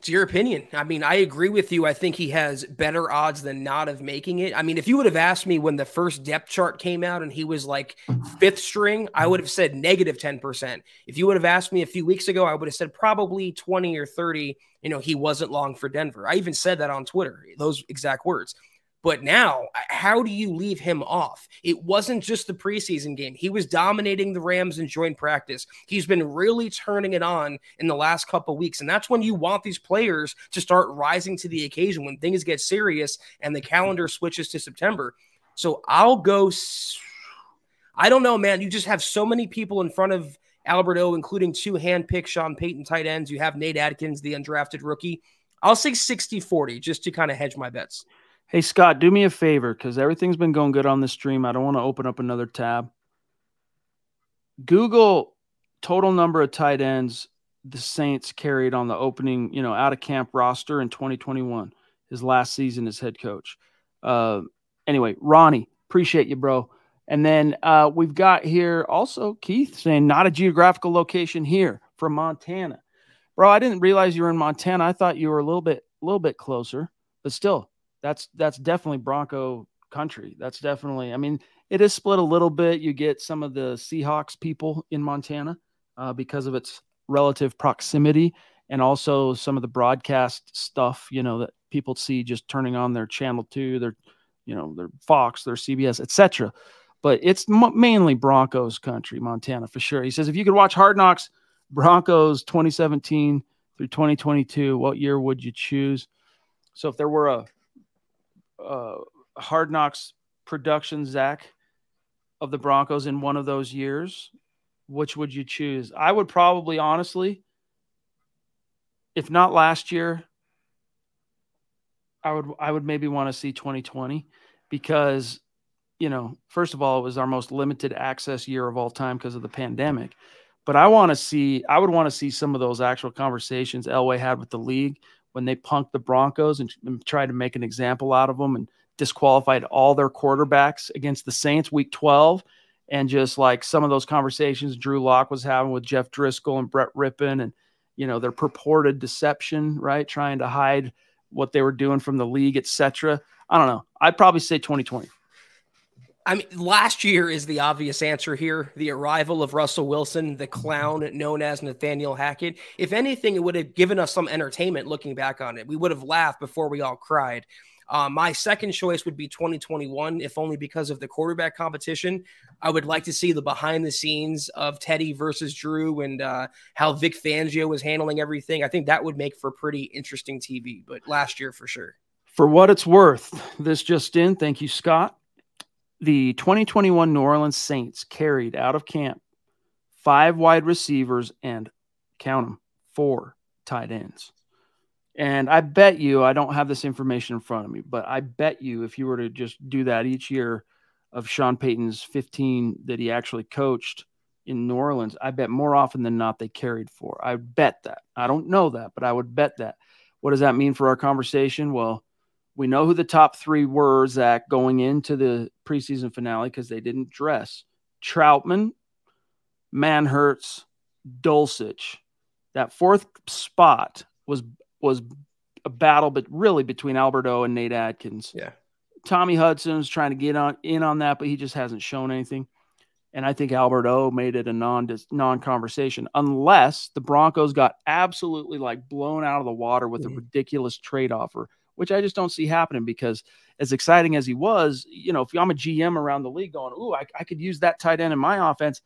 It's your opinion. I mean, I agree with you. I think he has better odds than not of making it. I mean, if you would have asked me when the first depth chart came out and he was like fifth string, I would have said negative 10%. If you would have asked me a few weeks ago, I would have said probably 20 or 30. You know, he wasn't long for Denver. I even said that on Twitter, those exact words. But now, uh, how do you leave him off? It wasn't just the preseason game. He was dominating the Rams in joint practice. He's been really turning it on in the last couple weeks. And that's when you want these players to start rising to the occasion when things get serious and the calendar switches to September. So I'll go. I don't know, man. You just have so many people in front of Alberto, including two handpicked Sean Payton tight ends. You have Nate Adkins, the undrafted rookie. I'll say 60 40 just to kind of hedge my bets. Hey, Scott, do me a favor because everything's been going good on the stream. I don't want to open up another tab. Google total number of tight ends the Saints carried on the opening, you know, out of camp roster in 2021, his last season as head coach. Uh, anyway, Ronnie, appreciate you, bro. And then uh, we've got here also Keith saying not a geographical location here from Montana. Bro, I didn't realize you were in Montana. I thought you were a little bit, a little bit closer, but still, that's that's definitely Bronco country. That's definitely. I mean, it is split a little bit. You get some of the Seahawks people in Montana uh, because of its relative proximity, and also some of the broadcast stuff. You know that people see just turning on their channel two, their you know their Fox, their CBS, etc. But it's m- mainly Broncos country, Montana for sure. He says if you could watch Hard Knocks, Broncos 2017 through 2022, what year would you choose? So if there were a uh, Hard Knocks production, Zack, of the Broncos in one of those years, which would you choose? I would probably, honestly, if not last year, I would I would maybe want to see 2020 because you know, first of all, it was our most limited access year of all time because of the pandemic. But I want to see, I would want to see some of those actual conversations Elway had with the league when they punked the Broncos and, and tried to make an example out of them and disqualified all their quarterbacks against the Saints week 12. And just like some of those conversations Drew Lock was having with Jeff Driskel and Brett Rypien and, you know, their purported deception, right? Trying to hide what they were doing from the league, etc. I don't know. I'd probably say 2020. I mean, last year is the obvious answer here. The arrival of Russell Wilson, the clown known as Nathaniel Hackett. If anything, it would have given us some entertainment looking back on it. We would have laughed before we all cried. Uh, my second choice would be 2021, if only because of the quarterback competition. I would like to see the behind the scenes of Teddy versus Drew and uh, how Vic Fangio was handling everything. I think that would make for pretty interesting TV, but last year for sure. For what it's worth, this just in. Thank you, Scott the 2021 New Orleans Saints carried out of camp five wide receivers and count them four tight ends. And I bet you, I don't have this information in front of me, but I bet you if you were to just do that each year of Sean Payton's 15 that he actually coached in New Orleans, I bet more often than not they carried four. I bet that. I don't know that, but I would bet that. What does that mean for our conversation? Well, we know who the top three were, Zack, going into the preseason finale because they didn't dress. Trautman, Manhertz, Dulcich. That fourth spot was was a battle, but really between Alberto and Nate Adkins. Yeah. Tommy Hudson's trying to get on in on that, but he just hasn't shown anything. And I think Alberto made it a non non conversation, unless the Broncos got absolutely like blown out of the water with mm-hmm. a ridiculous trade offer which I just don't see happening because as exciting as he was, you know, if I'm a GM around the league going, ooh, I, I could use that tight end in my offense.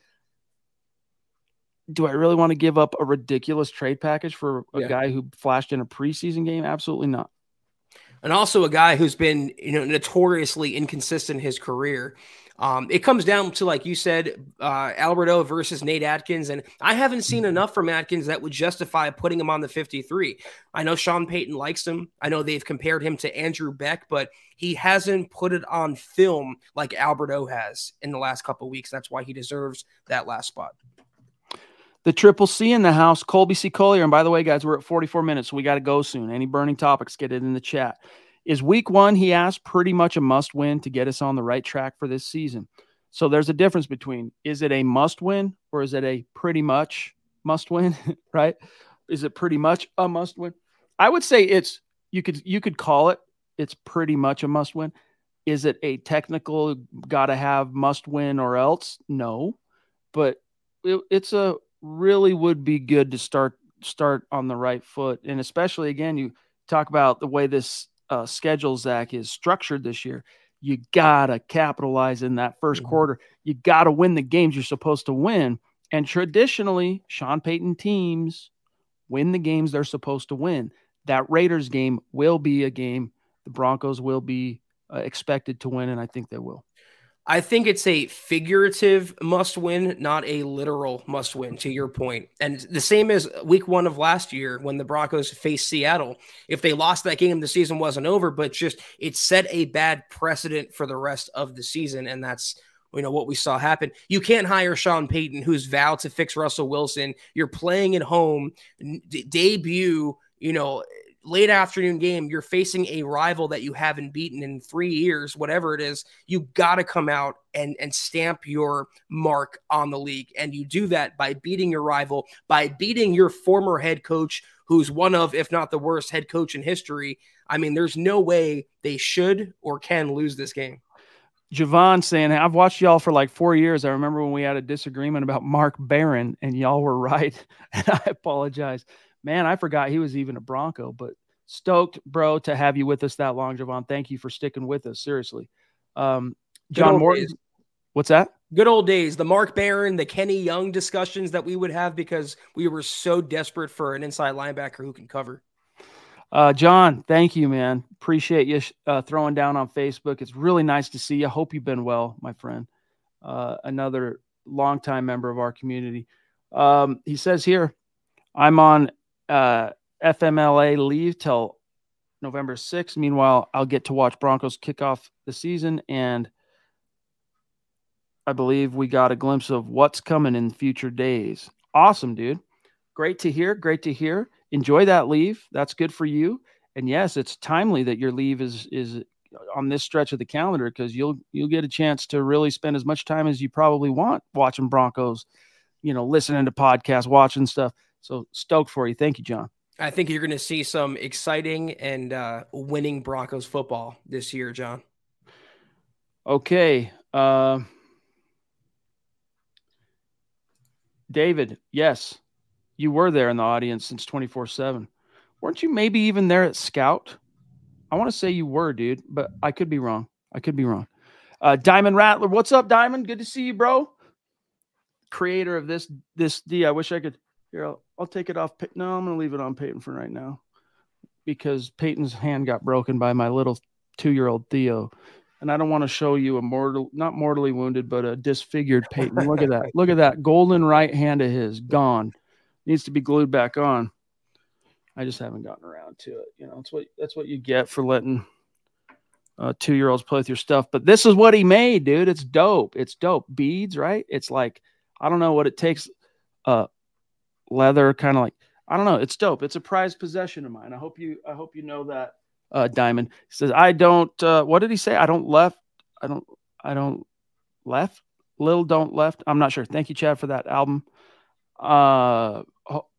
Do I really want to give up a ridiculous trade package for a yeah. guy who flashed in a preseason game? Absolutely not. And also a guy who's been, you know, notoriously inconsistent in his career. Um, it comes down to, like you said, uh, Alberto versus Nate Adkins. And I haven't seen mm-hmm. enough from Adkins that would justify putting him on the 53. I know Sean Payton likes him. I know they've compared him to Andrew Beck, but he hasn't put it on film like Alberto has in the last couple weeks. That's why he deserves that last spot. The triple C in the house, Colby C. Collier. And by the way, guys, we're at 44 minutes, so we got to go soon. Any burning topics, get it in the chat. Is week one, he asked, pretty much a must win to get us on the right track for this season? So there's a difference between is it a must win or is it a pretty much must win, right? Is it pretty much a must win? I would say it's you could you could call it it's pretty much a must win. Is it a technical got to have must win or else? No, but it, it's a really would be good to start start on the right foot, and especially again you talk about the way this uh, schedule, Zack, is structured this year, you gotta capitalize in that 1st mm-hmm. quarter. You gotta win the games you're supposed to win. And traditionally, Sean Payton teams win the games they're supposed to win. That Raiders game will be a game the Broncos will be uh, expected to win, and I think they will. I think it's a figurative must win, not a literal must win, to your point. And the same as week one of last year when the Broncos faced Seattle. If they lost that game, the season wasn't over, but just it set a bad precedent for the rest of the season. And that's you know what we saw happen. You can't hire Sean Payton, who's vowed to fix Russell Wilson. You're playing at home, debut, you know, late afternoon game, you're facing a rival that you haven't beaten in three years, whatever it is, you got to come out and, and stamp your mark on the league. And you do that by beating your rival, by beating your former head coach, who's one of, if not the worst head coach in history. I mean, there's no way they should or can lose this game. Javon saying, I've watched y'all for like four years. I remember when we had a disagreement about Mark Barron, and y'all were right. And I apologize man, I forgot he was even a Bronco, but stoked, bro, to have you with us that long, Javon. Thank you for sticking with us. Seriously. Um, John Morton. Days. What's that? Good old days. The Mark Barron, the Kenny Young discussions that we would have because we were so desperate for an inside linebacker who can cover. Uh, John, thank you, man. Appreciate you uh, throwing down on Facebook. It's really nice to see you. Hope you've been well, my friend. Uh, another longtime member of our community. Um, he says here, I'm on uh, FMLA leave till November 6th. Meanwhile, I'll get to watch Broncos kick off the season and I believe we got a glimpse of what's coming in future days. Awesome, dude. Great to hear. Great to hear. Enjoy that leave. That's good for you. And yes, it's timely that your leave is is on this stretch of the calendar because you'll you'll get a chance to really spend as much time as you probably want watching Broncos, you know, listening to podcasts, watching stuff. So stoked for you. Thank you, John. I think you're going to see some exciting and uh, winning Broncos football this year, John. Okay. Uh, David, yes, you were there in the audience since 24 7. Weren't you maybe even there at Scout? I want to say you were, dude, but I could be wrong. I could be wrong. Uh, Diamond Rattler, what's up, Diamond? Good to see you, bro. Creator of this this D. I wish I could. Here, I'll, I'll take it off. No, I'm gonna leave it on Peyton for right now because Peyton's hand got broken by my little two year old Theo, and I don't want to show you a mortal, not mortally wounded, but a disfigured Peyton. Look at that. Look at that golden right hand of his gone. Needs to be glued back on. I just haven't gotten around to it. You know, that's what that's what you get for letting uh, two year olds play with your stuff. But this is what he made, dude. It's dope. It's dope. Beads, right? It's like I don't know what it takes. Uh, leather, kind of like I don't know. It's dope. It's a prized possession of mine. I hope you. I hope you know that. Uh, Diamond he says, "I don't." Uh, what did he say? I don't left. I don't. I don't left. Little don't left. I'm not sure. Thank you, Chad, for that album. Uh,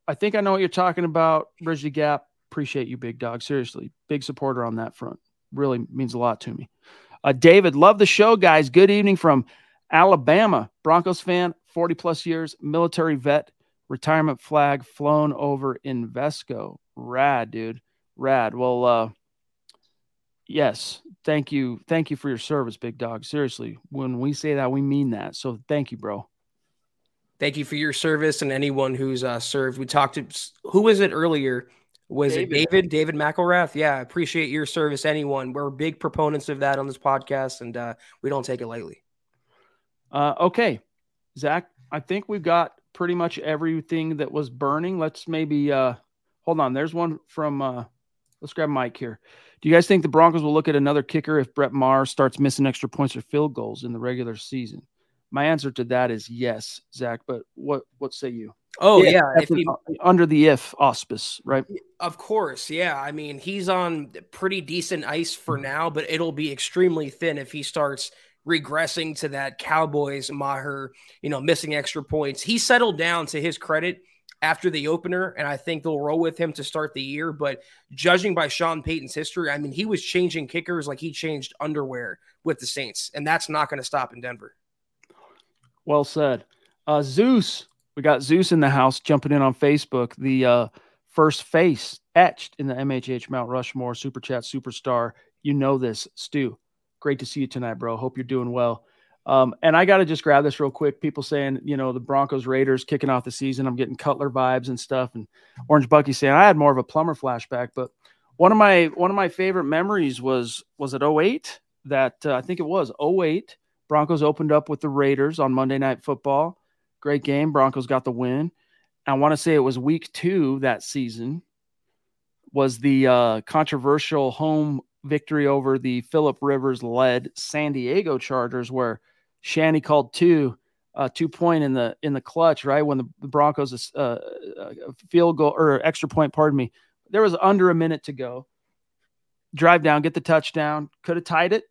I think I know what you're talking about. Bridge the gap. Appreciate you, big dog. Seriously, big supporter on that front. Really means a lot to me. Uh, David, love the show, guys. Good evening from Alabama. Broncos fan, 40 plus years, military vet, retirement flag flown over Invesco. Rad, dude. Rad. Well, uh, yes. Thank you. Thank you for your service, big dog. Seriously, when we say that, we mean that. So thank you, bro. Thank you for your service and anyone who's uh, served. We talked to who was it earlier? Was David. it David? David McElrath? Yeah, I appreciate your service. Anyone, we're big proponents of that on this podcast, and uh, we don't take it lightly. Uh, okay, Zack, I think we've got pretty much everything that was burning. Let's maybe uh, hold on. There's one from. Uh, let's grab Mike here. Do you guys think the Broncos will look at another kicker if Brett Maher starts missing extra points or field goals in the regular season? My answer to that is yes, Zack. But what what say you? Oh yeah, yeah. He, under the if auspice, right? Of course, yeah. I mean, he's on pretty decent ice for now, but it'll be extremely thin if he starts regressing to that Cowboys Maher, you know, missing extra points. He settled down to his credit after the opener, and I think they'll roll with him to start the year. But judging by Sean Payton's history, I mean, he was changing kickers like he changed underwear with the Saints, and that's not going to stop in Denver. Well said. Uh, Zeus, we got Zeus in the house jumping in on Facebook. The uh, first face etched in the MHH Mount Rushmore Super Chat Superstar. You know this, Stu. Great to see you tonight, bro. Hope you're doing well. Um, and I got to just grab this real quick. People saying, you know, the Broncos Raiders kicking off the season. I'm getting Cutler vibes and stuff. And Orange Bucky saying I had more of a Plummer flashback, but one of my one of my favorite memories was was it 08 that uh, I think it was 08 Broncos opened up with the Raiders on Monday Night Football. Great game. Broncos got the win. I want to say it was week two that season was the uh, controversial home victory over the Philip Rivers led San Diego Chargers, where Shanny called two uh, two point in the in the clutch, right when the, Broncos uh, uh field goal or extra point, pardon me, there was under a minute to go. Drive down, get the touchdown, could have tied it,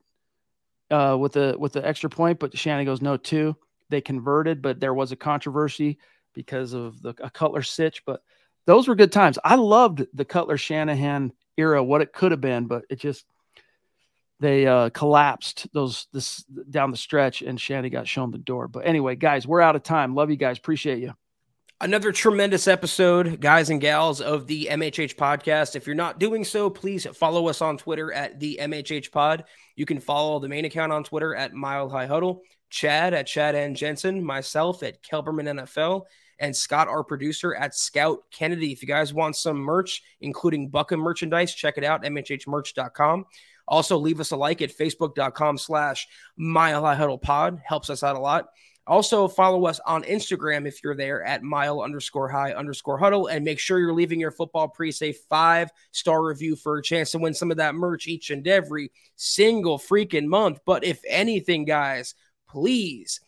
uh, with the with the extra point, but Shannon goes no two. They converted, but there was a controversy because of the a Cutler sitch. But those were good times. I loved the Cutler Shanahan era, what it could have been, but it just they uh, collapsed those this down the stretch, and Shanny got shown the door. But anyway, guys, we're out of time. Love you guys. Appreciate you. Another tremendous episode, guys and gals, of the MHH podcast. If you're not doing so, please follow us on Twitter at the MHH pod. You can follow the main account on Twitter at Mile High Huddle, Chad at Chad and Jensen, myself at Kelberman NFL, and Scott, our producer, at Scott Kennedy. If you guys want some merch, including Buck 'Em merchandise, check it out, mhhmerch.com. Also, leave us a like at facebook.com slash Mile High Huddle pod. Helps us out a lot. Also, follow us on Instagram if you're there at mile underscore high underscore huddle. And make sure you're leaving your football priest a five star review for a chance to win some of that merch each and every single freaking month. But if anything, guys, please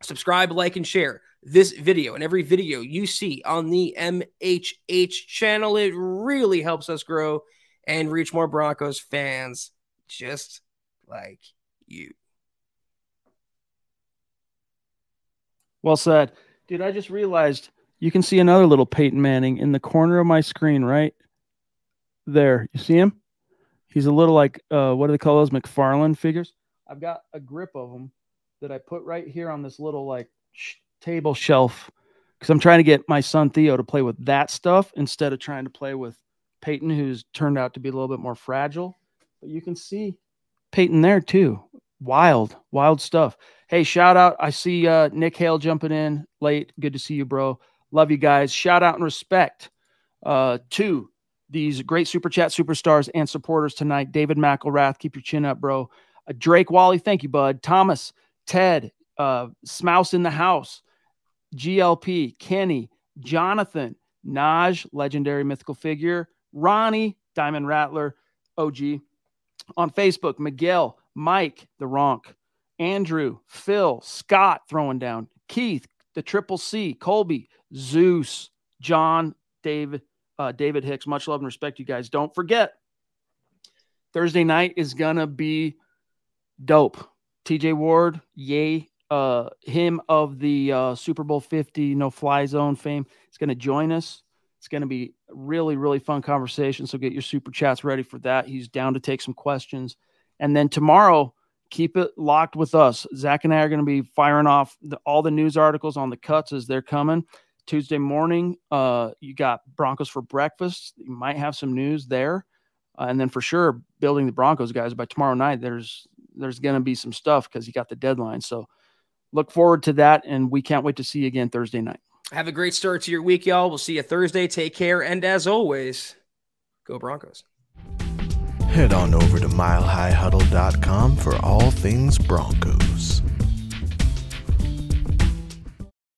subscribe, like, and share this video and every video you see on the MHH channel. It really helps us grow and reach more Broncos fans just like you. Well said. Dude, I just realized you can see another little Peyton Manning in the corner of my screen right there. You see him? He's a little like, uh, what do they call those McFarlane figures? I've got a grip of them that I put right here on this little like sh- table shelf because I'm trying to get my son Theo to play with that stuff instead of trying to play with Peyton, who's turned out to be a little bit more fragile. But you can see Peyton there too. Wild, wild stuff. Hey, shout out. I see uh, Nick Hale jumping in late. Good to see you, bro. Love you guys. Shout out and respect uh, to these great super chat superstars and supporters tonight. David McElrath, keep your chin up, bro. Uh, Drake Wally, thank you, bud. Thomas, Ted, uh, Smouse in the house, GLP, Kenny, Jonathan, Naj, legendary mythical figure, Ronnie, Diamond Rattler, OG. On Facebook, Miguel, Mike, the Ronk, Andrew, Phil, Scott throwing down, Keith, the Triple C, Colby, Zeus, John, David, uh, David Hicks. Much love and respect, you guys. Don't forget, Thursday night is gonna be dope. TJ Ward, yay, uh, him of the uh, Super Bowl 50 no fly zone fame is going to join us. It's going to be really, really fun conversation. So get your super chats ready for that. He's down to take some questions. And then tomorrow, keep it locked with us. Zack and I are going to be firing off the, all the news articles on the cuts as they're coming. Tuesday morning, uh, you got Broncos for breakfast. You might have some news there. Uh, and then for sure, building the Broncos guys by tomorrow night, there's there's going to be some stuff because you got the deadline. So look forward to that. And we can't wait to see you again Thursday night. Have a great start to your week, y'all. We'll see you Thursday. Take care. And as always, go Broncos. Head on over to milehighhuddle.com for all things Broncos.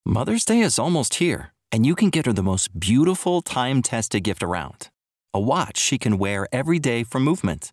Mother's Day is almost here, and you can get her the most beautiful time tested gift around a watch she can wear every day for movement.